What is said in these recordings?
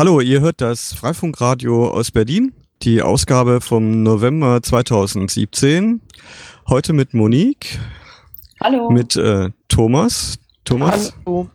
Hallo, ihr hört das Freifunkradio aus Berlin, die Ausgabe vom November 2017. Heute mit Monique. Hallo. Mit äh, Thomas. Thomas. Hallo.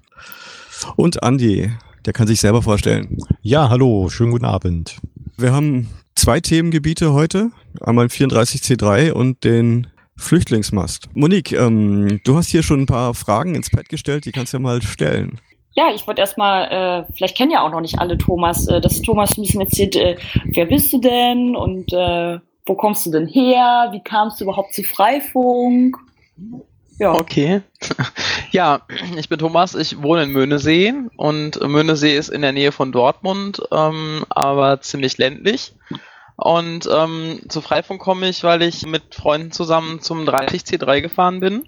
Und Andi. Der kann sich selber vorstellen. Ja, hallo, schönen guten Abend. Wir haben zwei Themengebiete heute. Einmal 34C3 und den Flüchtlingsmast. Monique, ähm, du hast hier schon ein paar Fragen ins Pad gestellt, die kannst du ja mal stellen. Ja, ich wollte erstmal, äh, vielleicht kennen ja auch noch nicht alle Thomas, äh, dass Thomas ein bisschen erzählt, äh, wer bist du denn und äh, wo kommst du denn her? Wie kamst du überhaupt zu Freifunk? Ja. Okay. Ja, ich bin Thomas, ich wohne in Möhnesee und Möhnesee ist in der Nähe von Dortmund, ähm, aber ziemlich ländlich. Und ähm, zu Freifunk komme ich, weil ich mit Freunden zusammen zum 30C3 gefahren bin.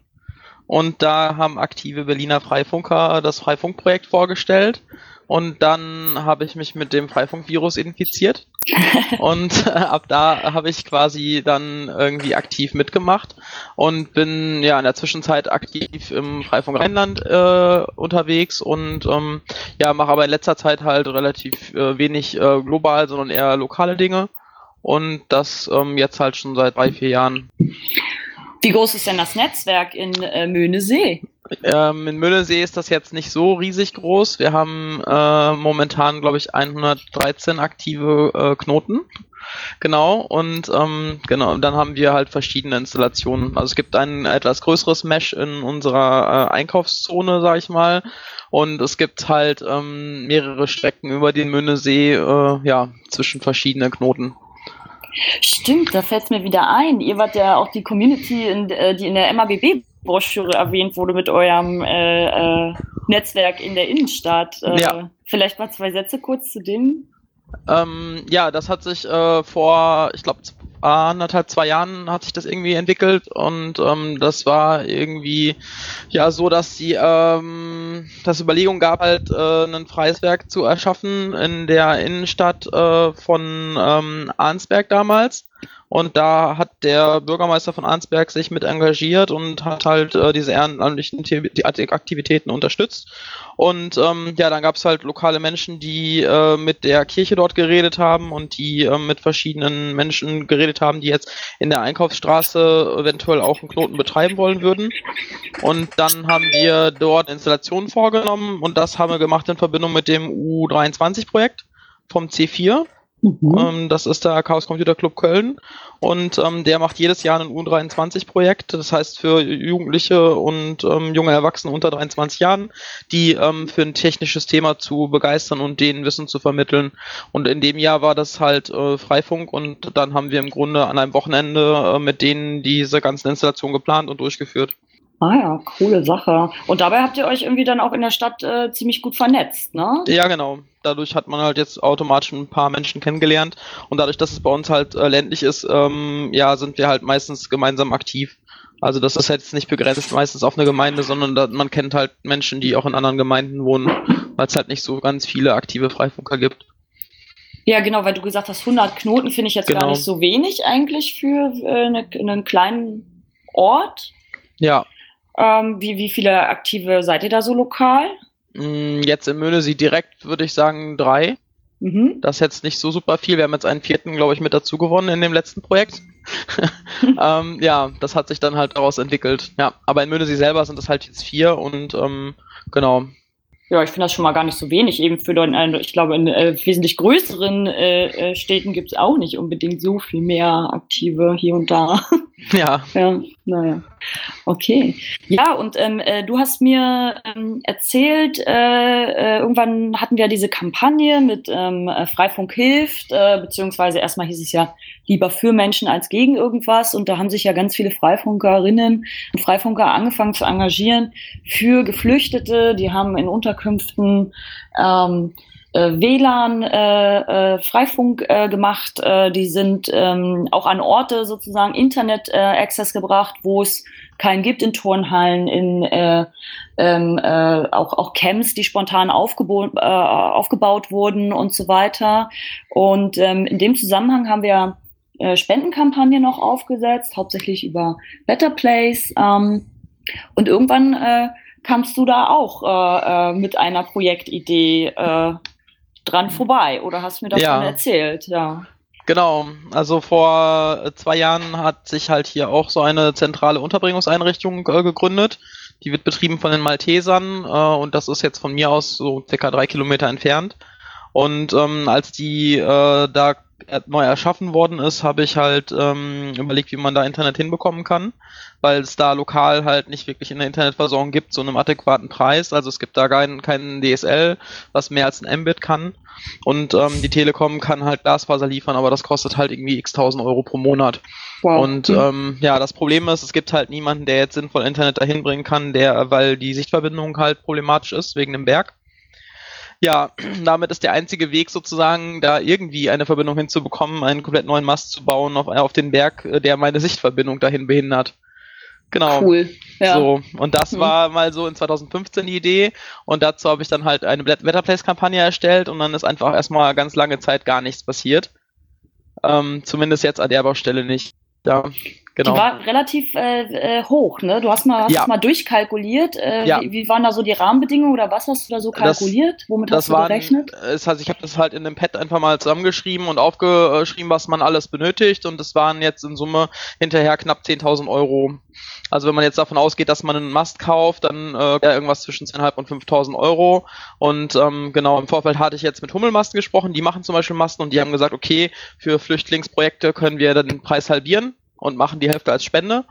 Und da haben aktive Berliner Freifunker das Freifunkprojekt vorgestellt. Und dann habe ich mich mit dem Freifunkvirus infiziert. und ab da habe ich quasi dann irgendwie aktiv mitgemacht und bin ja in der Zwischenzeit aktiv im Freifunk Rheinland äh, unterwegs und ähm, ja, mache aber in letzter Zeit halt relativ äh, wenig äh, global, sondern eher lokale Dinge. Und das ähm, jetzt halt schon seit drei, vier Jahren. Wie groß ist denn das Netzwerk in äh, Möhnesee? Ähm, in Möhnesee ist das jetzt nicht so riesig groß. Wir haben äh, momentan, glaube ich, 113 aktive äh, Knoten. Genau, und ähm, genau, dann haben wir halt verschiedene Installationen. Also es gibt ein etwas größeres Mesh in unserer äh, Einkaufszone, sag ich mal. Und es gibt halt ähm, mehrere Strecken über den Möhnesee, äh, ja, zwischen verschiedenen Knoten. Stimmt, da fällt es mir wieder ein. Ihr wart ja auch die Community, in, äh, die in der MABB-Broschüre erwähnt wurde mit eurem äh, äh, Netzwerk in der Innenstadt. Äh, ja. Vielleicht mal zwei Sätze kurz zu dem. Ähm, ja, das hat sich äh, vor, ich glaube, anderthalb, zwei Jahren hat sich das irgendwie entwickelt und ähm, das war irgendwie ja so, dass die ähm, das Überlegung gab, halt äh, ein freies Werk zu erschaffen in der Innenstadt äh, von ähm, Arnsberg damals. Und da hat der Bürgermeister von Arnsberg sich mit engagiert und hat halt äh, diese ehrenamtlichen Aktivitäten unterstützt. Und ähm, ja, dann gab es halt lokale Menschen, die äh, mit der Kirche dort geredet haben und die äh, mit verschiedenen Menschen geredet haben, die jetzt in der Einkaufsstraße eventuell auch einen Knoten betreiben wollen würden. Und dann haben wir dort Installationen vorgenommen und das haben wir gemacht in Verbindung mit dem U23-Projekt vom C4. Mhm. Ähm, das ist der Chaos Computer Club Köln und ähm, der macht jedes Jahr ein U23-Projekt, das heißt für Jugendliche und ähm, junge Erwachsene unter 23 Jahren, die ähm, für ein technisches Thema zu begeistern und denen Wissen zu vermitteln. Und in dem Jahr war das halt äh, Freifunk und dann haben wir im Grunde an einem Wochenende äh, mit denen diese ganzen Installationen geplant und durchgeführt. Ah ja, coole Sache. Und dabei habt ihr euch irgendwie dann auch in der Stadt äh, ziemlich gut vernetzt, ne? Ja, genau. Dadurch hat man halt jetzt automatisch ein paar Menschen kennengelernt. Und dadurch, dass es bei uns halt äh, ländlich ist, ähm, ja, sind wir halt meistens gemeinsam aktiv. Also das ist jetzt nicht begrenzt meistens auf eine Gemeinde, sondern da, man kennt halt Menschen, die auch in anderen Gemeinden wohnen, weil es halt nicht so ganz viele aktive Freifunker gibt. Ja, genau, weil du gesagt hast, 100 Knoten finde ich jetzt genau. gar nicht so wenig eigentlich für äh, eine, einen kleinen Ort. Ja, ähm, wie, wie viele Aktive seid ihr da so lokal? Mm, jetzt in Möhnesee direkt würde ich sagen drei. Mhm. Das ist jetzt nicht so super viel. Wir haben jetzt einen vierten, glaube ich, mit dazu gewonnen in dem letzten Projekt. ähm, ja, das hat sich dann halt daraus entwickelt. Ja, aber in Möhnesee selber sind es halt jetzt vier und ähm, genau, ja, ich finde das schon mal gar nicht so wenig. Eben für Leute, ich glaube, in äh, wesentlich größeren äh, äh Städten gibt es auch nicht unbedingt so viel mehr Aktive hier und da. Ja. ja, naja. Okay. Ja, und ähm, äh, du hast mir ähm, erzählt, äh, äh, irgendwann hatten wir diese Kampagne mit ähm, äh, Freifunk hilft, beziehungsweise erstmal hieß es ja lieber für Menschen als gegen irgendwas. Und da haben sich ja ganz viele Freifunkerinnen und Freifunker angefangen zu engagieren für Geflüchtete. Die haben in Unterkünften ähm, äh, WLAN, äh, äh, Freifunk äh, gemacht. Äh, die sind ähm, auch an Orte sozusagen Internet-Access äh, gebracht, wo es keinen gibt in Turnhallen, in äh, ähm, äh, auch, auch Camps, die spontan aufgebaut, äh, aufgebaut wurden und so weiter. Und ähm, in dem Zusammenhang haben wir äh, Spendenkampagne noch aufgesetzt, hauptsächlich über Better Place. Ähm, und irgendwann äh, kamst du da auch äh, äh, mit einer Projektidee. Äh, dran vorbei oder hast mir davon Ja. erzählt, ja. Genau, also vor zwei Jahren hat sich halt hier auch so eine zentrale Unterbringungseinrichtung äh, gegründet. Die wird betrieben von den Maltesern äh, und das ist jetzt von mir aus so circa drei Kilometer entfernt. Und ähm, als die äh, da neu erschaffen worden ist, habe ich halt ähm, überlegt, wie man da Internet hinbekommen kann, weil es da lokal halt nicht wirklich eine Internetversorgung gibt zu einem adäquaten Preis. Also es gibt da keinen keinen DSL, was mehr als ein Mbit kann. Und ähm, die Telekom kann halt Glasfaser liefern, aber das kostet halt irgendwie x tausend Euro pro Monat. Wow. Und ähm, ja, das Problem ist, es gibt halt niemanden, der jetzt sinnvoll Internet dahin bringen kann, der, weil die Sichtverbindung halt problematisch ist wegen dem Berg. Ja, damit ist der einzige Weg sozusagen, da irgendwie eine Verbindung hinzubekommen, einen komplett neuen Mast zu bauen auf, auf den Berg, äh, der meine Sichtverbindung dahin behindert. Genau. cool. Ja. So, und das Mhm. war mal so in 2015 die Idee und dazu habe ich dann halt eine Bet- Better Place Kampagne erstellt und dann ist einfach erstmal ganz lange Zeit gar nichts passiert. Ähm, zumindest jetzt an der Baustelle nicht. Ja, genau. Die war relativ äh, äh, hoch, ne? Du hast mal, hast Ja. mal durchkalkuliert. Äh, Ja. wie, wie waren da so die Rahmenbedingungen oder was hast du da so Das- kalkuliert? Womit das hast du war, gerechnet? es heißt, ich habe das halt in dem Pad einfach mal zusammengeschrieben und aufgeschrieben, was man alles benötigt und es waren jetzt in Summe hinterher knapp 10.000 Euro. Also wenn man jetzt davon ausgeht, dass man einen Mast kauft, dann äh, irgendwas zwischen 2.500 und 5.000 Euro. Und ähm, genau, im Vorfeld hatte ich jetzt mit Hummelmasten gesprochen, die machen zum Beispiel Masten und die haben gesagt, okay, für Flüchtlingsprojekte können wir dann den Preis halbieren und machen die Hälfte als Spende.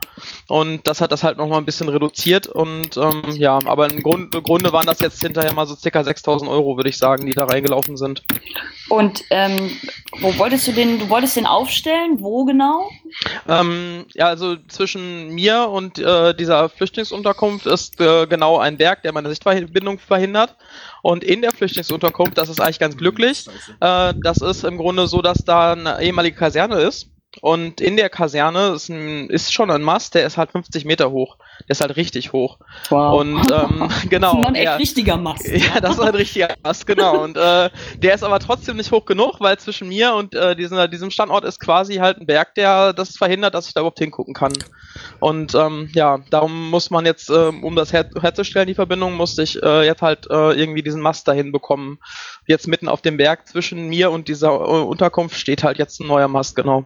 Und das hat das halt nochmal ein bisschen reduziert. Und ähm, ja, aber im, Grund, im Grunde waren das jetzt hinterher mal so circa 6000 Euro, würde ich sagen, die da reingelaufen sind. Und ähm, wo wolltest du den, du wolltest den aufstellen? Wo genau? Ähm, ja, also zwischen mir und äh, dieser Flüchtlingsunterkunft ist äh, genau ein Berg, der meine Sichtverbindung verhindert. Und in der Flüchtlingsunterkunft, das ist eigentlich ganz glücklich, äh, das ist im Grunde so, dass da eine ehemalige Kaserne ist. Und in der Kaserne ist, ein, ist schon ein Mast, der ist halt 50 Meter hoch. Der ist halt richtig hoch. Wow. Und ähm, genau. das ist ein echt ja. richtiger Mast. Ja, das ist ein richtiger Ast, genau. Und äh, der ist aber trotzdem nicht hoch genug, weil zwischen mir und äh, diesem, diesem Standort ist quasi halt ein Berg, der das verhindert, dass ich da überhaupt hingucken kann. Und ähm, ja, darum muss man jetzt, ähm, um das her herzustellen, die Verbindung, musste ich äh, jetzt halt äh, irgendwie diesen Mast dahin bekommen. Jetzt mitten auf dem Berg zwischen mir und dieser äh, Unterkunft steht halt jetzt ein neuer Mast, genau.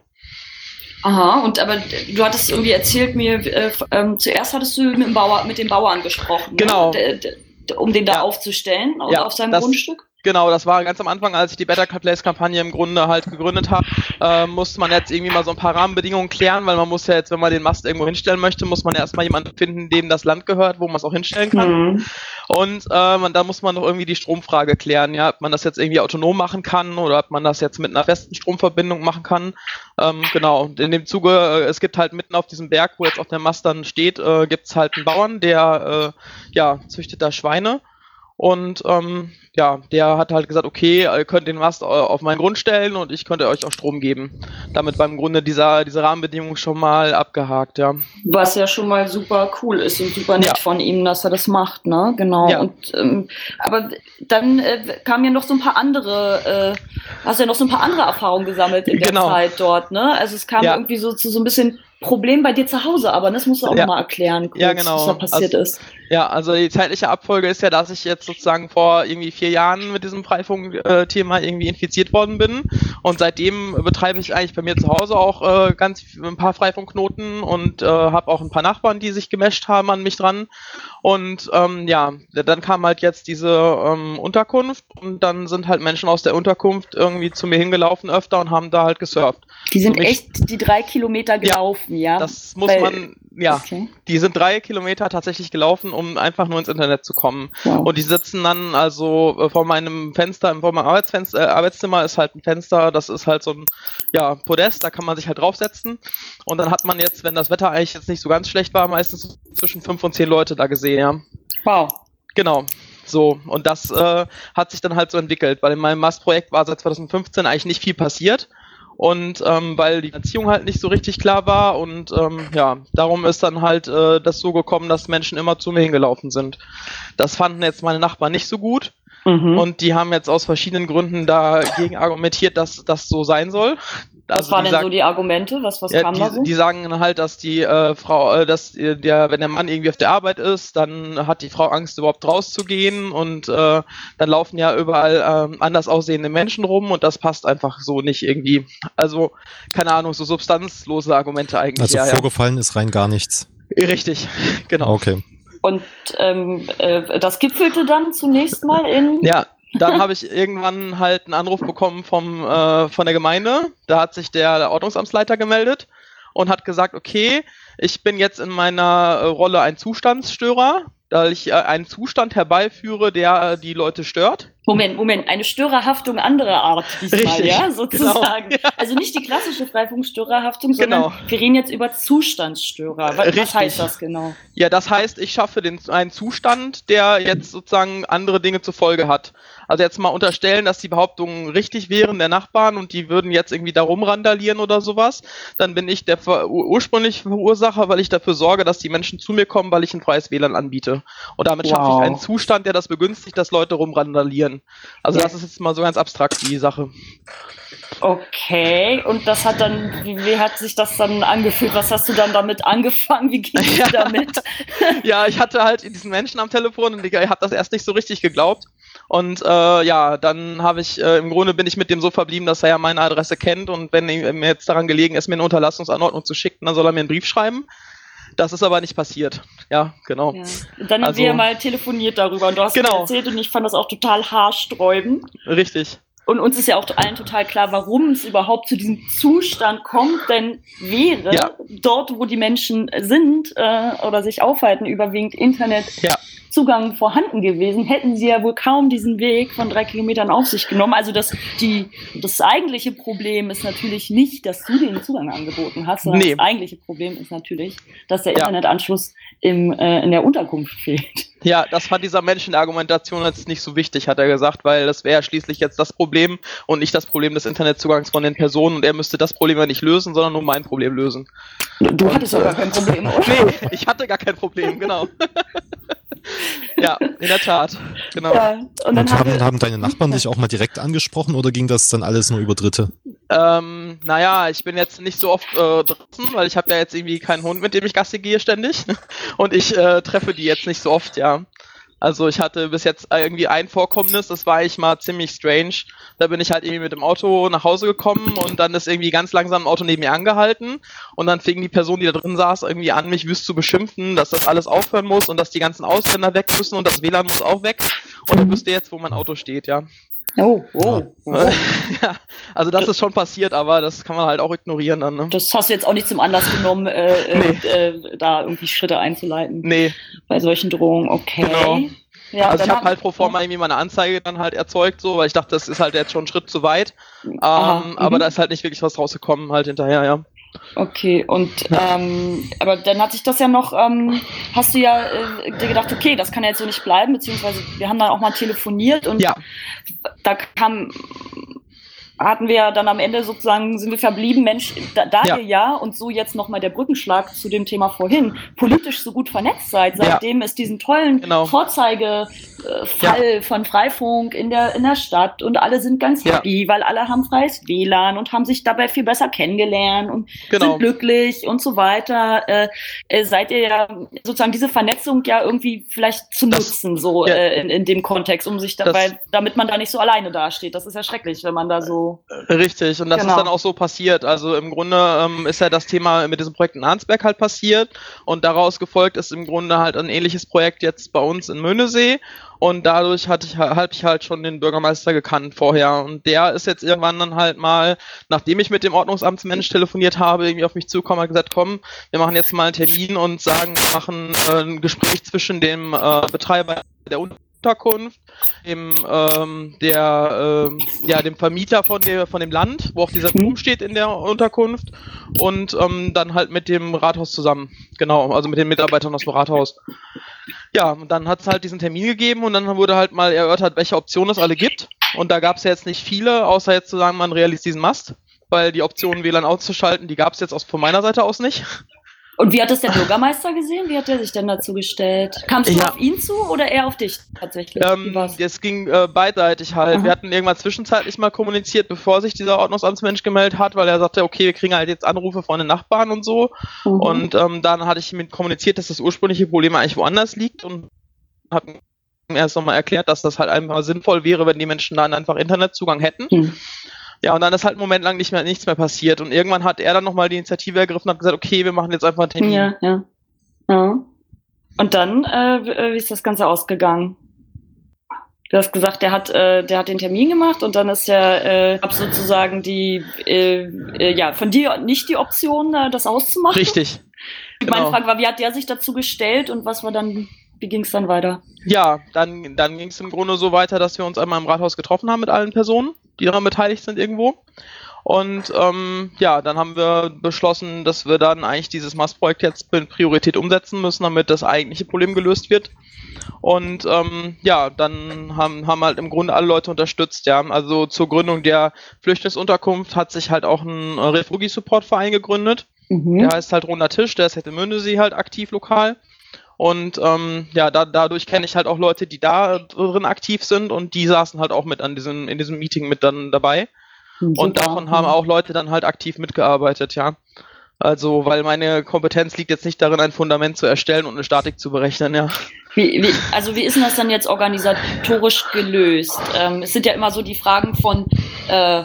Aha, und aber du hattest irgendwie erzählt mir, äh, ähm, zuerst hattest du mit dem, Bauer, mit dem Bauern gesprochen, Genau. ne? D- d- um den da Ja. aufzustellen auf- Ja, auf seinem das- Grundstück. Genau, das war ganz am Anfang, als ich die Better Place Kampagne im Grunde halt gegründet habe, äh, musste man jetzt irgendwie mal so ein paar Rahmenbedingungen klären, weil man muss ja jetzt, wenn man den Mast irgendwo hinstellen möchte, muss man erstmal jemanden finden, dem das Land gehört, wo man es auch hinstellen kann. Mhm. Und äh, man, da muss man noch irgendwie die Stromfrage klären, ja, ob man das jetzt irgendwie autonom machen kann oder ob man das jetzt mit einer festen Stromverbindung machen kann. Ähm, genau, und in dem Zuge, äh, es gibt halt mitten auf diesem Berg, wo jetzt auch der Mast dann steht, äh, gibt es halt einen Bauern, der äh, ja, züchtet da Schweine. Und ähm, ja, der hat halt gesagt, okay, ihr könnt den Mast auf meinen Grund stellen und ich könnte euch auch Strom geben. Damit beim Grunde dieser, diese Rahmenbedingungen schon mal abgehakt, ja. Was ja schon mal super cool ist und super nett Ja. von ihm, dass er das macht, ne? Genau. Ja. Und ähm, aber dann äh, kamen ja noch so ein paar andere, äh, hast ja noch so ein paar andere Erfahrungen gesammelt in der Genau. Zeit dort, ne? Also es kam Ja. irgendwie so zu so ein bisschen Problem bei dir zu Hause, aber das musst du auch Ja. mal erklären, kurz, Ja, genau. was da passiert ist. Ja, also die zeitliche Abfolge ist ja, dass ich jetzt sozusagen vor irgendwie vier Jahren mit diesem Freifunk-Thema irgendwie infiziert worden bin. Und seitdem betreibe ich eigentlich bei mir zu Hause auch äh, ganz ein paar Freifunkknoten und äh, habe auch ein paar Nachbarn, die sich gemescht haben an mich dran. Und ähm, ja, dann kam halt jetzt diese ähm, Unterkunft und dann sind halt Menschen aus der Unterkunft irgendwie zu mir hingelaufen öfter und haben da halt gesurft. Die sind Mich- echt die drei Kilometer gelaufen, ja? Das muss Weil- man, ja, Okay. die sind drei Kilometer tatsächlich gelaufen, um einfach nur ins Internet zu kommen. Wow. Und die sitzen dann also äh, vor meinem Fenster, vor meinem Arbeitsfenster, äh, Arbeitszimmer ist halt ein Fenster, das ist halt so ein ja, Podest, da kann man sich halt draufsetzen. Und dann hat man jetzt, wenn das Wetter eigentlich jetzt nicht so ganz schlecht war, meistens zwischen fünf und zehn Leute da gesehen, ja. wow. Genau. So, und das äh, hat sich dann halt so entwickelt, weil in meinem Mastprojekt war seit 2015 eigentlich nicht viel passiert. Und ähm, weil die Finanzierung halt nicht so richtig klar war und ähm, ja, darum ist dann halt äh, das so gekommen, dass Menschen immer zu mir hingelaufen sind. Das fanden jetzt meine Nachbarn nicht so gut Mhm. und die haben jetzt aus verschiedenen Gründen dagegen argumentiert, dass das so sein soll. Was also waren denn sagt, so die Argumente? Was, was ja, kam die, da so? Die sagen halt, dass die äh, Frau, äh, dass der, wenn der Mann irgendwie auf der Arbeit ist, dann hat die Frau Angst, überhaupt rauszugehen und äh, dann laufen ja überall äh, anders aussehende Menschen rum und das passt einfach so nicht irgendwie. Also, keine Ahnung, so substanzlose Argumente eigentlich. Also ja, vorgefallen ja. ist rein gar nichts. Richtig, genau. Okay. Und ähm, äh, das gipfelte dann zunächst mal in. Ja, dann habe ich irgendwann halt einen Anruf bekommen vom, äh, von der Gemeinde. Da hat sich der, Ordnungsamtsleiter gemeldet und hat gesagt, okay, ich bin jetzt in meiner äh, Rolle ein Zustandsstörer da ich äh, einen Zustand herbeiführe, der die Leute stört. Moment, Moment, eine Störerhaftung anderer Art diesmal, Richtig, ja, genau. sozusagen. Genau, ja. Also nicht die klassische Freifunkstörerhaftung, sondern genau. wir reden jetzt über Zustandsstörer. Was, was, heißt das genau? Ja, das heißt, ich schaffe den, einen Zustand, der jetzt sozusagen andere Dinge zur Folge hat. Also jetzt mal unterstellen, dass die Behauptungen richtig wären der Nachbarn und die würden jetzt irgendwie da rumrandalieren oder sowas, dann bin ich der ursprüngliche Verursacher, weil ich dafür sorge, dass die Menschen zu mir kommen, weil ich ein freies WLAN anbiete. Und damit wow. schaffe ich einen Zustand, der das begünstigt, dass Leute rumrandalieren. Also ja. das ist jetzt mal so ganz abstrakt die Sache. Okay, und das hat dann, wie, wie, hat sich das dann angefühlt? Was hast du dann damit angefangen? Wie ging es ja. damit? ja, ich hatte halt diesen Menschen am Telefon und ich habe das erst nicht so richtig geglaubt. Und äh, ja, dann habe ich, äh, im Grunde bin ich mit dem so verblieben, dass er ja meine Adresse kennt und wenn mir jetzt daran gelegen ist, mir eine Unterlassungsanordnung zu schicken, dann soll er mir einen Brief schreiben. Das ist aber nicht passiert. Ja, genau. Ja. Dann haben also, wir mal telefoniert darüber und du hast genau. mir erzählt und ich fand das auch total haarsträubend. Richtig. Und uns ist ja auch allen total klar, warum es überhaupt zu diesem Zustand kommt, denn wäre ja. dort, wo die Menschen sind äh, oder sich aufhalten, überwiegend Internet ja. Vorhanden gewesen, hätten sie ja wohl kaum diesen Weg von drei Kilometern auf sich genommen. Also das, die, das eigentliche Problem ist natürlich nicht, dass du den Zugang angeboten hast, sondern nee. das eigentliche Problem ist natürlich, dass der ja. Internetanschluss im, äh, in der Unterkunft fehlt. Ja, das fand dieser Mensch in der Argumentation jetzt nicht so wichtig, hat er gesagt, weil das wäre schließlich jetzt das Problem und nicht das Problem des Internetzugangs von den Personen und er müsste das Problem ja nicht lösen, sondern nur mein Problem lösen. Du und, hattest doch gar kein Problem, oder? Nee, ich hatte gar kein Problem, genau. ja, in der Tat. Genau. Ja, und, und haben, haben deine Nachbarn dich auch mal direkt angesprochen oder ging das dann alles nur über Dritte? Ähm, naja, ich bin jetzt nicht so oft äh, draußen, weil ich habe ja jetzt irgendwie keinen Hund, mit dem ich Gassi gehe ständig. Und ich äh, treffe die jetzt nicht so oft, ja. Also ich hatte bis jetzt irgendwie ein Vorkommnis, das war eigentlich mal ziemlich strange. Da bin ich halt irgendwie mit dem Auto nach Hause gekommen und dann ist irgendwie ganz langsam ein Auto neben mir angehalten und dann fing die Person, die da drin saß, irgendwie an, mich wüst zu beschimpfen, dass das alles aufhören muss und dass die ganzen Ausländer weg müssen und das WLAN muss auch weg. Und ich wüsste jetzt, wo mein Auto steht, ja. Oh, oh, oh. ja, also das ist schon passiert, aber das kann man halt auch ignorieren dann. Ne? Das hast du jetzt auch nicht zum Anlass genommen, äh, äh nee. äh, da irgendwie Schritte einzuleiten. Nee. Bei solchen Drohungen, okay. Genau. Ja, also ich habe halt pro forma irgendwie meine Anzeige dann halt erzeugt, so, weil ich dachte, das ist halt jetzt schon ein Schritt zu weit. Aha, ähm, aber mhm. da ist halt nicht wirklich was rausgekommen halt hinterher, ja. Okay, und ähm, aber dann hat sich das ja noch, ähm, hast du ja äh, dir gedacht, okay, das kann ja jetzt so nicht bleiben, beziehungsweise wir haben dann auch mal telefoniert und ja. da kam hatten wir dann am Ende sozusagen, sind wir verblieben, Mensch, da, da ja. ihr ja, und so jetzt nochmal der Brückenschlag zu dem Thema vorhin, politisch so gut vernetzt seid, seitdem ja. es diesen tollen genau. Vorzeigefall ja. von Freifunk in der, in der Stadt und alle sind ganz happy, weil alle haben freies WLAN und haben sich dabei viel besser kennengelernt und genau. sind glücklich und so weiter. Äh, äh, seid ihr ja sozusagen diese Vernetzung ja irgendwie vielleicht zu das, nutzen, so äh, in, in dem Kontext, um sich dabei, damit man da nicht so alleine dasteht. Das ist ja schrecklich, wenn man da so Richtig, und das genau. ist dann auch so passiert. Also im Grunde ähm, ist ja das Thema mit diesem Projekt in Arnsberg halt passiert und daraus gefolgt ist im Grunde halt ein ähnliches Projekt jetzt bei uns in Möhnesee und dadurch hatte ich, hab ich halt schon den Bürgermeister gekannt vorher und der ist jetzt irgendwann dann halt mal, nachdem ich mit dem Ordnungsamtsmensch telefoniert habe, irgendwie auf mich zugekommen und gesagt, komm, wir machen jetzt mal einen Termin und sagen, wir machen äh, ein Gespräch zwischen dem äh, Betreiber der Unterkunft, dem, ähm, der, ähm, ja, dem Vermieter von, der, von dem Land, wo auch dieser Turm mhm. steht in der Unterkunft und ähm, dann halt mit dem Rathaus zusammen. Genau, also mit den Mitarbeitern aus dem Rathaus. Ja, und dann hat es halt diesen Termin gegeben und dann wurde halt mal erörtert, welche Optionen es alle gibt. Und da gab es ja jetzt nicht viele, außer jetzt zu sagen, man realisiert diesen Mast, weil die Option WLAN auszuschalten, die gab es jetzt aus, von meiner Seite aus nicht. Und wie hat das der Bürgermeister gesehen? Wie hat der sich denn dazu gestellt? Kamst du Ja. auf ihn zu oder eher auf dich tatsächlich? Ähm, es ging äh, beidseitig halt. Aha. Wir hatten irgendwann zwischenzeitlich mal kommuniziert, bevor sich dieser Ordnungsamtsmensch gemeldet hat, weil er sagte, okay, wir kriegen halt jetzt Anrufe von den Nachbarn und so. Mhm. Und ähm, dann hatte ich ihm kommuniziert, dass das ursprüngliche Problem eigentlich woanders liegt und hat ihm erst nochmal erklärt, dass das halt einfach sinnvoll wäre, wenn die Menschen dann einfach Internetzugang hätten. Hm. Ja, und dann ist halt einen Moment lang nicht mehr nichts mehr passiert. Und irgendwann hat er dann nochmal die Initiative ergriffen und hat gesagt, okay, wir machen jetzt einfach einen Termin. Ja, ja. ja. Und dann, äh, äh, wie ist das Ganze ausgegangen? Du hast gesagt, der hat, äh, der hat den Termin gemacht und dann ist ja äh, sozusagen die, äh, äh, ja, von dir nicht die Option, äh, das auszumachen. Richtig. Meine genau. Frage war, wie hat der sich dazu gestellt und was war dann, wie ging es dann weiter? Ja, dann, dann ging es im Grunde so weiter, dass wir uns einmal im Rathaus getroffen haben mit allen Personen, die daran beteiligt sind irgendwo. Und ähm, ja, dann haben wir beschlossen, dass wir dann eigentlich dieses Mastprojekt jetzt mit Priorität umsetzen müssen, damit das eigentliche Problem gelöst wird. Und ähm, ja, dann haben, haben halt im Grunde alle Leute unterstützt, ja. Also zur Gründung der Flüchtlingsunterkunft hat sich halt auch ein Refugi-Support-Verein gegründet. Mhm. Der heißt halt Runder Tisch, der ist halt in Mündesee halt aktiv lokal. Und ähm, ja, da, dadurch kenne ich halt auch Leute, die da drin aktiv sind und die saßen halt auch mit an diesem, in diesem Meeting mit dann dabei. Und Super. davon haben auch Leute dann halt aktiv mitgearbeitet, ja. Also, weil meine Kompetenz liegt jetzt nicht darin, ein Fundament zu erstellen und eine Statik zu berechnen, ja. Wie, wie, also wie ist denn das dann jetzt organisatorisch gelöst? Ähm, es sind ja immer so die Fragen von äh,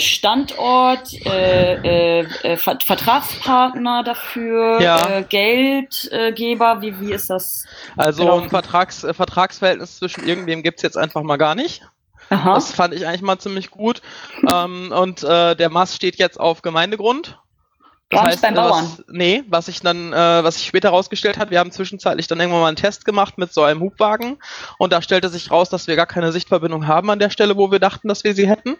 Standort, äh, äh, äh, Ver Vertragspartner dafür, Ja. äh, Geldgeber, wie, wie ist das? Also Genau. ein Vertrags, äh, Vertragsverhältnis zwischen irgendwem gibt's jetzt einfach mal gar nicht. Aha. Das fand ich eigentlich mal ziemlich gut. ähm, und äh, der Mast steht jetzt auf Gemeindegrund. Gar nicht beim äh, Bauern. Was, nee, was ich dann, äh, was sich später herausgestellt hat, wir haben zwischenzeitlich dann irgendwann mal einen Test gemacht mit so einem Hubwagen und da stellte sich raus, dass wir gar keine Sichtverbindung haben an der Stelle, wo wir dachten, dass wir sie hätten.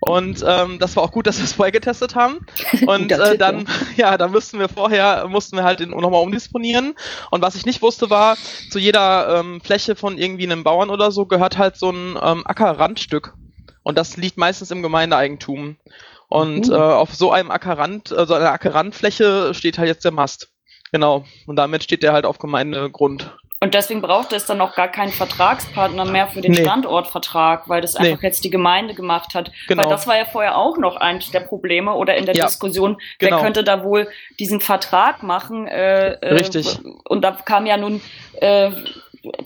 Und ähm, das war auch gut, dass wir es vorher getestet haben. Und äh, dann, ja, dann mussten wir vorher, mussten wir halt nochmal umdisponieren. Und was ich nicht wusste, war, zu jeder ähm, Fläche von irgendwie einem Bauern oder so gehört halt so ein ähm, Ackerrandstück. Und das liegt meistens im Gemeindeeigentum. Und Mhm. äh, auf so einem Ackerrand, also einer Ackerrandfläche steht halt jetzt der Mast. Genau. Und damit steht der halt auf Gemeindegrund. Und deswegen braucht es dann auch gar keinen Vertragspartner mehr für den Nee. Standortvertrag, weil das Nee. einfach jetzt die Gemeinde gemacht hat. Genau. Weil das war ja vorher auch noch eines der Probleme oder in der Ja. Diskussion, Genau. wer könnte da wohl diesen Vertrag machen? Äh, äh, Richtig. Und da kam ja nun, äh,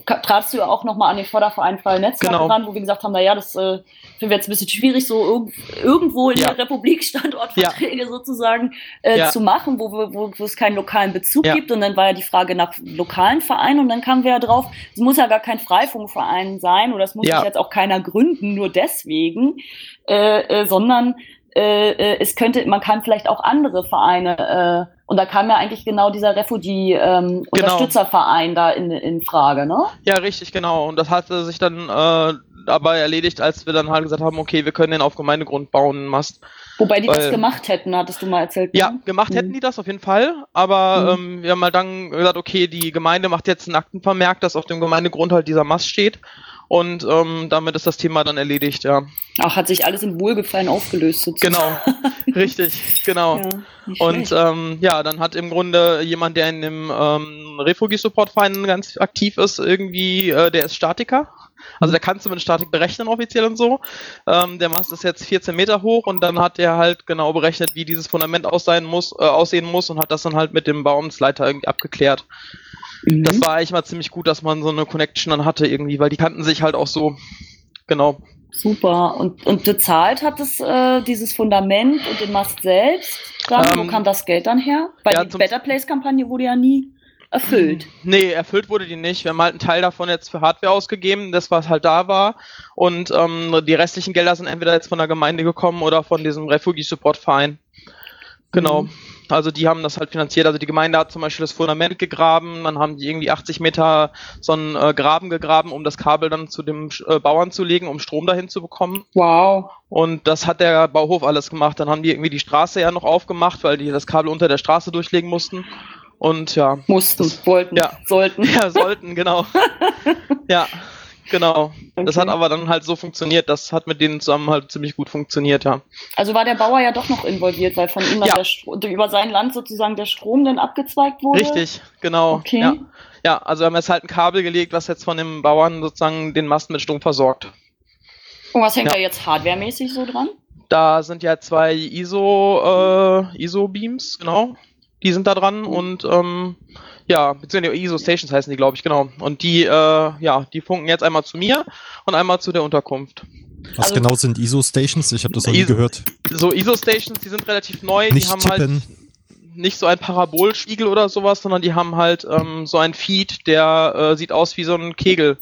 tratst du ja auch nochmal an den Förderverein Freie Netzwerke Genau. ran, wo wir gesagt haben, naja, das äh, finden wir jetzt ein bisschen schwierig, so irg irgendwo in Ja. der Republik Standortverträge sozusagen äh, Ja. zu machen, wo, wo, wo es keinen lokalen Bezug Ja. gibt. Und dann war ja die Frage nach lokalen Vereinen und dann kamen wir ja drauf, es muss ja gar kein Freifunkverein sein oder es muss Ja. sich jetzt auch keiner gründen, nur deswegen, äh, äh, sondern äh, äh, es könnte, man kann vielleicht auch andere Vereine, äh, und da kam ja eigentlich genau dieser Genau. Refugee-Unterstützerverein da in, in Frage, ne? Ja, richtig, genau. Und das hatte sich dann äh, dabei erledigt, als wir dann halt gesagt haben, okay, wir können den auf Gemeindegrund bauen, einen Mast. Wobei die das Weil- gemacht hätten, hattest du mal erzählt. Ja, ne? gemacht Mhm. hätten die das auf jeden Fall, aber Mhm. ähm, wir haben halt dann gesagt, okay, die Gemeinde macht jetzt einen Aktenvermerk, dass auf dem Gemeindegrund halt dieser Mast steht. Und ähm, damit ist das Thema dann erledigt, ja. Ach, hat sich alles im Wohlgefallen aufgelöst sozusagen. Genau, richtig, genau. Ja, Und ähm, ja, dann hat im Grunde jemand, der in dem ähm, Refugi-Support-Verein ganz aktiv ist, irgendwie, äh, der ist Statiker. Also der kann zumindest Statik berechnen offiziell und so. Ähm, der Mast ist jetzt 14 Meter hoch und dann hat er halt genau berechnet, wie dieses Fundament aussehen muss, äh, aussehen muss und hat das dann halt mit dem Baumsleiter irgendwie abgeklärt. Mhm. Das war eigentlich mal ziemlich gut, dass man so eine Connection dann hatte irgendwie, weil die kannten sich halt auch so. Genau. Super. Und, und bezahlt hat es äh, dieses Fundament und den Mast selbst? Dann, wo Ähm, kam das Geld dann her? Weil ja, zum- Better Place-Kampagne wurde ja nie erfüllt. Nee, erfüllt wurde die nicht. Wir haben halt einen Teil davon jetzt für Hardware ausgegeben, das was halt da war. Und ähm, die restlichen Gelder sind entweder jetzt von der Gemeinde gekommen oder von diesem Refugee-Support-Verein. Genau. Mhm. Also die haben das halt finanziert. Also die Gemeinde hat zum Beispiel das Fundament gegraben, dann haben die irgendwie 80 Meter so einen äh, Graben gegraben, um das Kabel dann zu dem äh, Bauern zu legen, um Strom dahin zu bekommen. Wow. Und das hat der Bauhof alles gemacht. Dann haben die irgendwie die Straße ja noch aufgemacht, weil die das Kabel unter der Straße durchlegen mussten. Und ja, Mussten, wollten, Ja. sollten. ja, sollten, genau. ja, Genau. Das Okay. hat aber dann halt so funktioniert. Das hat mit denen zusammen halt ziemlich gut funktioniert, ja. Also war der Bauer ja doch noch involviert, weil von ihm dann Ja. über sein Land sozusagen der Strom dann abgezweigt wurde. Richtig, genau. Okay. Ja. ja, also wir haben jetzt halt ein Kabel gelegt, was jetzt von dem Bauern sozusagen den Mast mit Strom versorgt. Und was hängt Ja. da jetzt hardwaremäßig so dran? Da sind ja zwei ISO, äh, ISO-Beams, genau. Die sind da dran und ähm, ja, beziehungsweise ISO-Stations heißen die, glaube ich, genau. Und die, äh, ja, die funken jetzt einmal zu mir und einmal zu der Unterkunft. Was Also- genau sind ISO-Stations? Ich habe das noch nie ISO gehört. So ISO-Stations, die sind relativ neu, die Nicht haben tippen. halt nicht so ein Parabolspiegel oder sowas, sondern die haben halt ähm, so ein Feed, der äh, sieht aus wie so ein Kegel.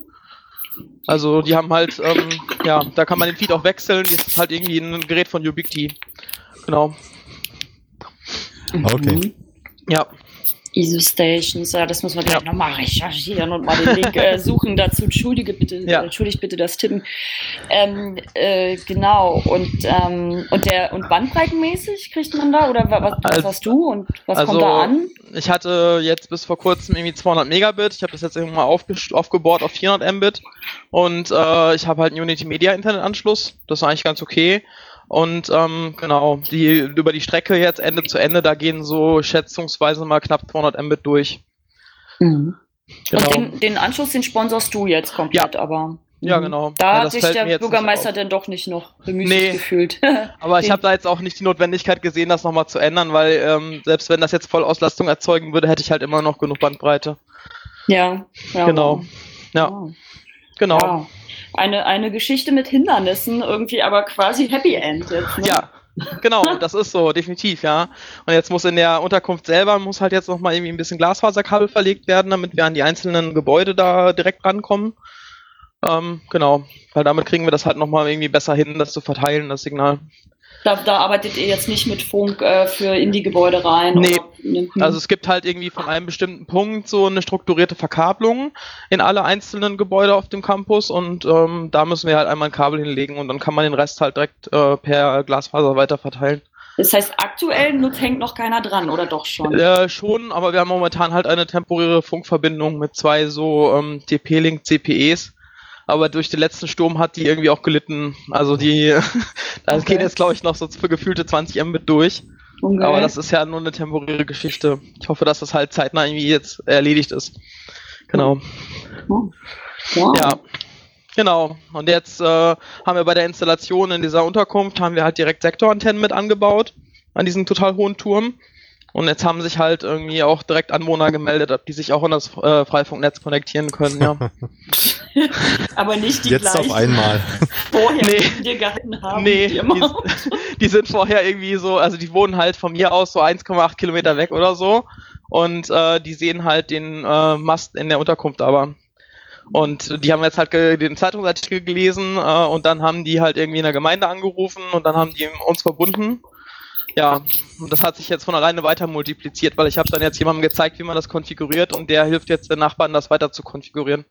Also die haben halt, ähm, ja, da kann man den Feed auch wechseln. Das ist halt irgendwie ein Gerät von Ubiquiti. Genau. Okay. Ja. ISO Stations, ja, das müssen wir gleich Ja. nochmal recherchieren und mal den Link äh, suchen dazu. Entschuldige bitte, Ja. äh, entschuldigt bitte das Tippen. Ähm, äh, genau, und, ähm, und der und bandbreitenmäßig kriegt man da oder wa- was, was Also- hast du und was also- kommt da an? Ich hatte jetzt bis vor kurzem irgendwie 200 Megabit. Ich habe das jetzt irgendwann mal aufge aufgebohrt auf 400 Mbit. Und äh, ich habe halt einen Unity Media Internetanschluss. Das ist eigentlich ganz okay. Und ähm, genau, die über die Strecke jetzt Ende zu Ende, da gehen so schätzungsweise mal knapp 200 Mbit durch. Mhm. Genau. Und den, den Anschluss, den sponsorst du jetzt komplett, aber. Ja, Mhm. genau. Da Ja, hat sich der Bürgermeister denn doch nicht noch bemüht Nee. gefühlt. Aber ich habe da jetzt auch nicht die Notwendigkeit gesehen, das nochmal zu ändern, weil ähm, selbst wenn das jetzt Vollauslastung erzeugen würde, hätte ich halt immer noch genug Bandbreite. ja, ja. Genau. Ja, Wow. genau. Ja. Eine, eine Geschichte mit Hindernissen, irgendwie aber quasi Happy End jetzt. Ne? Ja, genau, das ist so, definitiv, ja. Und jetzt muss in der Unterkunft selber, muss halt jetzt nochmal irgendwie ein bisschen Glasfaserkabel verlegt werden, damit wir an die einzelnen Gebäude da direkt rankommen. Ähm, genau, weil damit kriegen wir das halt nochmal irgendwie besser hin, das zu verteilen, das Signal. Da, da arbeitet ihr jetzt nicht mit Funk äh, für in die Gebäude rein? Nee. Oder, Mhm. Also es gibt halt irgendwie von einem bestimmten Punkt so eine strukturierte Verkabelung in alle einzelnen Gebäude auf dem Campus und ähm, da müssen wir halt einmal ein Kabel hinlegen und dann kann man den Rest halt direkt äh, per Glasfaser weiter verteilen. das heißt, aktuell hängt noch keiner dran, oder doch schon? Äh, schon, aber wir haben momentan halt eine temporäre Funkverbindung mit zwei so ähm, TP-Link CPEs. Aber durch den letzten Sturm hat die irgendwie auch gelitten. Also die, da Okay. gehen jetzt glaube ich noch so für gefühlte 20 Mbit durch. Okay. Aber das ist ja nur eine temporäre Geschichte. Ich hoffe, dass das halt zeitnah irgendwie jetzt erledigt ist. Genau. wow. Ja. Genau. Und jetzt äh, haben wir bei der Installation in dieser Unterkunft haben wir halt direkt Sektorantennen mit angebaut an diesem total hohen Turm. Und jetzt haben sich halt irgendwie auch direkt Anwohner gemeldet, ob die sich auch in das äh, Freifunknetz konnektieren können, ja. Aber nicht die Jetzt gleichen auf einmal. vorher Nee. die wir gehalten haben. nee, die die, die sind vorher irgendwie so, also die wohnen halt von mir aus so 1,8 Kilometer weg oder so. Und äh, die sehen halt den äh, Mast in der Unterkunft aber. Und die haben jetzt halt ge den Zeitungsartikel gelesen äh, und dann haben die halt irgendwie in der Gemeinde angerufen und dann haben die uns verbunden. Ja, und das hat sich jetzt von alleine weiter multipliziert, weil ich habe dann jetzt jemandem gezeigt, wie man das konfiguriert und der hilft jetzt den Nachbarn, das weiter zu konfigurieren.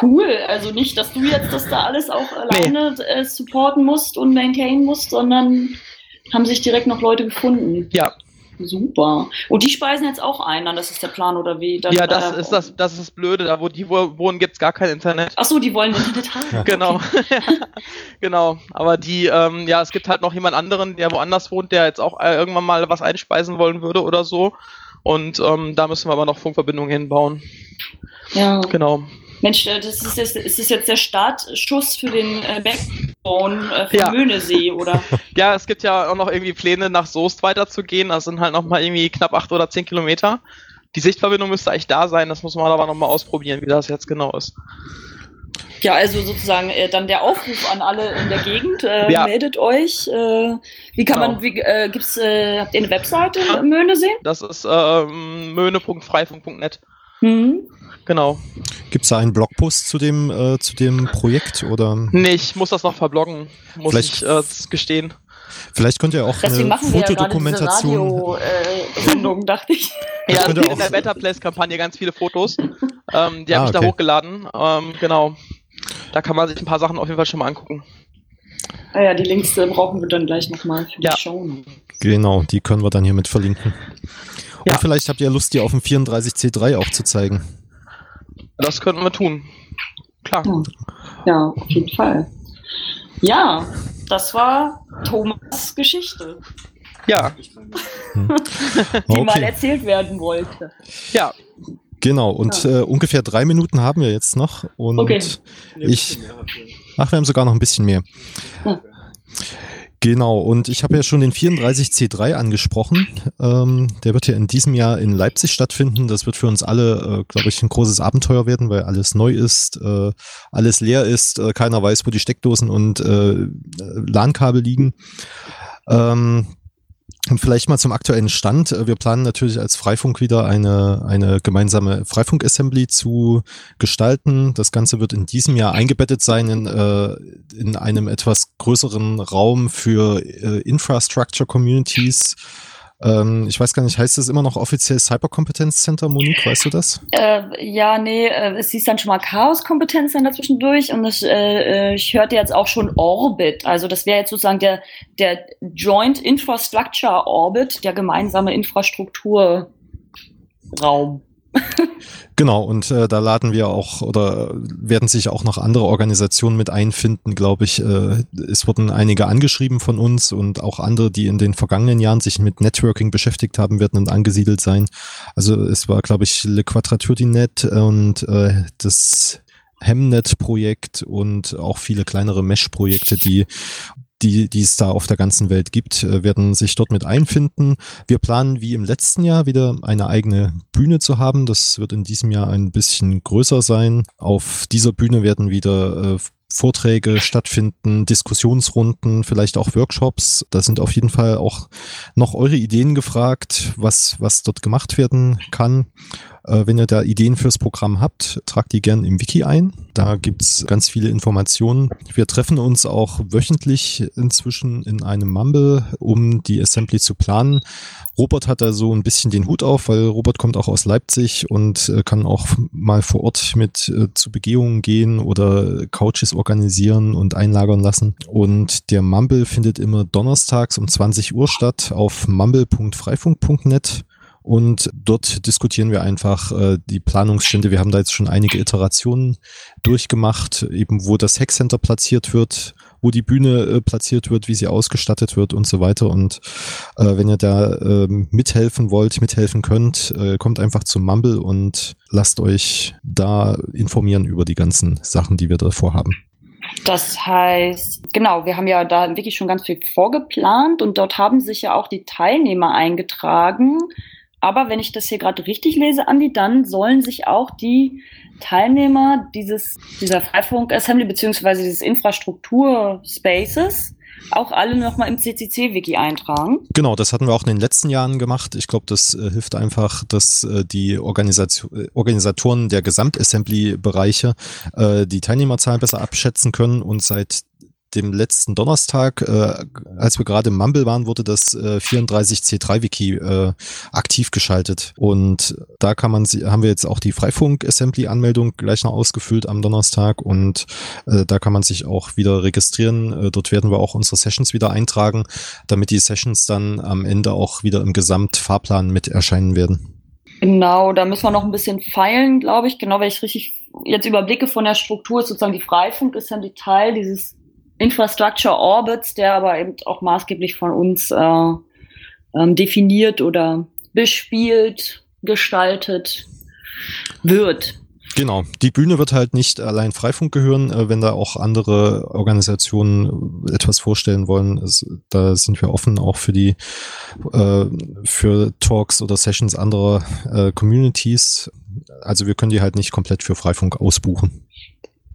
Cool, also nicht, dass du jetzt das da alles auch alleine äh, supporten musst und maintainen musst, sondern haben sich direkt noch Leute gefunden. Ja, Super. Und die speisen jetzt auch ein, dann das ist der Plan oder wie? Dann, ja, das äh, ist das, das ist das Blöde, da wo die wo wohnen, gibt's gar kein Internet. Ach so, die wollen Internet haben. Ja. Genau. genau. Aber die, ähm, ja, es gibt halt noch jemand anderen, der woanders wohnt, der jetzt auch äh, irgendwann mal was einspeisen wollen würde oder so. Und ähm, da müssen wir aber noch Funkverbindungen hinbauen. Ja. Genau. Mensch, äh, das ist, das ist jetzt der Startschuss für den äh, Backbone äh, von Ja. Möhnesee, oder? Ja, es gibt ja auch noch irgendwie Pläne, nach Soest weiterzugehen. Das sind halt noch mal irgendwie knapp acht oder zehn Kilometer. Die Sichtverbindung müsste eigentlich da sein. Das muss man aber noch mal ausprobieren, wie das jetzt genau ist. Ja, also sozusagen äh, dann der Aufruf an alle in der Gegend. Äh, Ja. Meldet euch. Äh, wie kann Genau. man, wie, äh, gibt's, äh, habt ihr eine Webseite Ja. Möhnesee? Das ist ähm, möhne.freifunk.net. Mhm. Genau. Gibt es da einen Blogpost zu dem, äh, zu dem Projekt? Oder Nee, ich muss das noch verbloggen, muss Vielleicht- ich äh, gestehen. vielleicht könnt ihr auch Deswegen eine wir ja diese Fotodokumentation. Radio-Sendung, dachte ich. Ja, es gibt in der Better Place-Kampagne ganz viele Fotos. Ähm, die habe Ah, ich da okay. hochgeladen. Ähm, genau. Da kann man sich ein paar Sachen auf jeden Fall schon mal angucken. Ah ja, die Links äh, brauchen wir dann gleich nochmal für Ja. die Show. Genau, die können wir dann hier mit verlinken. Ja. Und vielleicht habt ihr Lust, die auf dem 34C3 auch zu zeigen. Das könnten wir tun. Klar. Ja. ja, auf jeden Fall. Ja, das war Thomas Geschichte, Ja, die mal erzählt werden wollte. ja. Genau, und äh, ungefähr drei Minuten haben wir jetzt noch. Und Okay. ich. Ach, wir haben sogar noch ein bisschen mehr. Hm. Genau, und ich habe ja schon den 34C3 angesprochen. Ähm, der wird ja in diesem Jahr in Leipzig stattfinden. Das wird für uns alle, äh, glaube ich, ein großes Abenteuer werden, weil alles neu ist, äh, alles leer ist, äh, keiner weiß, wo die Steckdosen und äh, LAN-Kabel liegen. Ähm, und vielleicht mal zum aktuellen Stand. Äh, Wir planen natürlich als Freifunk wieder eine, eine gemeinsame Freifunk-Assembly zu gestalten. Das Ganze wird in diesem Jahr eingebettet sein in, äh, in einem etwas größeren Raum für äh, Infrastructure Communities. Ähm, ich weiß gar nicht, heißt das immer noch offiziell Cyberkompetenz Center, Monique, weißt du das? Äh, ja, nee, äh, es hieß dann schon mal Chaos-Kompetenz dann dazwischendurch und das, äh, äh, ich hörte jetzt auch schon Orbit. Also das wäre jetzt sozusagen der, der Joint Infrastructure Orbit, der gemeinsame Infrastrukturraum. Genau, und äh, da laden wir auch oder werden sich auch noch andere Organisationen mit einfinden, glaube ich. Äh, es wurden einige angeschrieben von uns und auch andere, die in den vergangenen Jahren sich mit Networking beschäftigt haben, werden dann angesiedelt sein. Also es war, glaube ich, Le Quadrature du Net und äh, das Hemnet-Projekt und auch viele kleinere Mesh-Projekte, die die, die es da auf der ganzen Welt gibt, äh, werden sich dort mit einfinden. Wir planen wie im letzten Jahr wieder eine eigene Bühne zu haben. Das wird in diesem Jahr ein bisschen größer sein. Auf dieser Bühne werden wieder äh, Vorträge stattfinden, Diskussionsrunden, vielleicht auch Workshops. Da sind auf jeden Fall auch noch eure Ideen gefragt, was, was dort gemacht werden kann. Äh, wenn ihr da Ideen fürs Programm habt, tragt die gern im Wiki ein. Da gibt's ganz viele Informationen. Wir treffen uns auch wöchentlich inzwischen in einem Mumble, um die Assembly zu planen. Robert hat da so ein bisschen den Hut auf, weil Robert kommt auch aus Leipzig und äh, kann auch mal vor Ort mit äh, zu Begehungen gehen oder Couches organisieren und einlagern lassen. Und der Mumble findet immer donnerstags um 20 Uhr statt auf mumble.freifunk.net. Und dort diskutieren wir einfach äh, die Planungsstände. Wir haben da jetzt schon einige Iterationen durchgemacht, eben wo das Hackcenter platziert wird, wo die Bühne äh, platziert wird, wie sie ausgestattet wird und so weiter. Und äh, wenn ihr da äh, mithelfen wollt, mithelfen könnt, äh, kommt einfach zum Mumble und lasst euch da informieren über die ganzen Sachen, die wir da vorhaben. Das heißt, genau, wir haben ja da wirklich schon ganz viel vorgeplant und dort haben sich ja auch die Teilnehmer eingetragen. Aber wenn ich das hier gerade richtig lese, Andi, dann sollen sich auch die Teilnehmer dieses, dieser Freifunk-Assembly beziehungsweise dieses Infrastruktur-Spaces auch alle nochmal im CCC-Wiki eintragen. Genau, das hatten wir auch in den letzten Jahren gemacht. Ich glaube, das äh, hilft einfach, dass äh, die Organisation, äh, Organisatoren der Gesamtassembly-Bereiche äh, die Teilnehmerzahlen besser abschätzen können und seit dem letzten Donnerstag, äh, als wir gerade im Mumble waren, wurde das äh, 34C3-Wiki äh, aktiv geschaltet. Und da kann man, haben wir jetzt auch die Freifunk-Assembly-Anmeldung gleich noch ausgefüllt am Donnerstag und äh, da kann man sich auch wieder registrieren. Äh, dort werden wir auch unsere Sessions wieder eintragen, damit die Sessions dann am Ende auch wieder im Gesamtfahrplan mit erscheinen werden. Genau, da müssen wir noch ein bisschen feilen, glaube ich. Genau, wenn ich richtig jetzt überblicke von der Struktur, ist sozusagen die Freifunk ist dann die Teil dieses Infrastructure Orbits, der aber eben auch maßgeblich von uns äh, ähm, definiert oder bespielt, gestaltet wird. Genau, die Bühne wird halt nicht allein Freifunk gehören, äh, wenn da auch andere Organisationen äh, etwas vorstellen wollen. Da sind wir offen auch für die äh, für Talks oder Sessions anderer Communities. Also wir können die halt nicht komplett für Freifunk ausbuchen.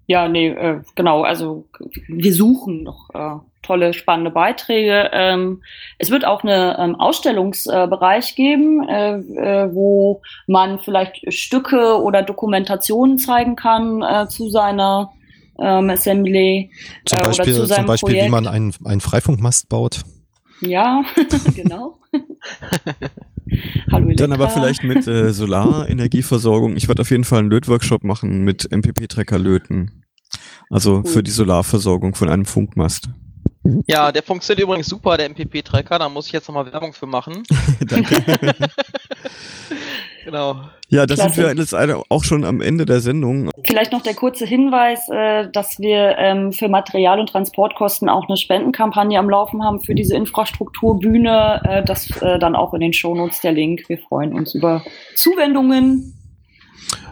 Ja, nee, äh, genau. Also wir suchen noch äh, tolle, spannende Beiträge. Ähm, es wird auch einen ähm, Ausstellungsbereich geben, äh, äh, wo man vielleicht Stücke oder Dokumentationen zeigen kann äh, zu seiner ähm, Assembly. Zum äh, oder Beispiel, zu zum Beispiel wie man einen, einen Freifunkmast baut. Ja, genau. Dann aber vielleicht mit äh, Solarenergieversorgung. Ich werde auf jeden Fall einen Lötworkshop machen mit MPP-Trecker löten. Also für die Solarversorgung von einem Funkmast. Ja, der funktioniert übrigens super, der MPP-Tracker. Da muss ich jetzt nochmal Werbung für machen. Danke. Genau. Ja, da sind Klasse. wir jetzt auch schon am Ende der Sendung. Vielleicht noch der kurze Hinweis, äh, dass wir ähm, für Material- und Transportkosten auch eine Spendenkampagne am Laufen haben für diese Infrastrukturbühne. Äh, das äh, dann auch in den Shownotes der Link. Wir freuen uns über Zuwendungen.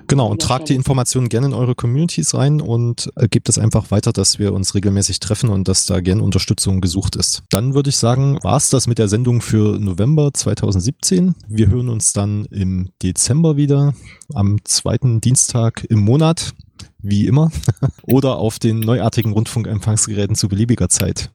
Genau, und tragt die Informationen gerne in eure Communities rein und äh, gebt es einfach weiter, dass wir uns regelmäßig treffen und dass da gerne Unterstützung gesucht ist. Dann würde ich sagen, war's das mit der Sendung für November 2017. Wir hören uns dann im Dezember wieder, am zweiten Dienstag im Monat, wie immer, oder auf den neuartigen Rundfunkempfangsgeräten zu beliebiger Zeit.